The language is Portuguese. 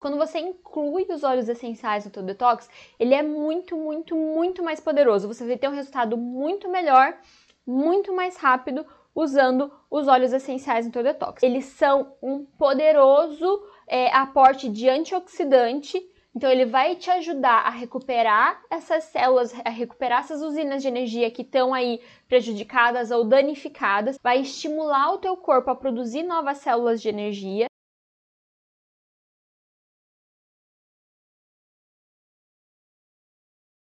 Quando você inclui os óleos essenciais no teu detox, ele é muito, muito, muito mais poderoso. Você vai ter um resultado muito melhor, muito mais rápido usando os óleos essenciais no teu detox. Eles são um poderoso é, aporte de antioxidante então, ele vai te ajudar a recuperar essas células, a recuperar essas usinas de energia que estão aí prejudicadas ou danificadas, vai estimular o teu corpo a produzir novas células de energia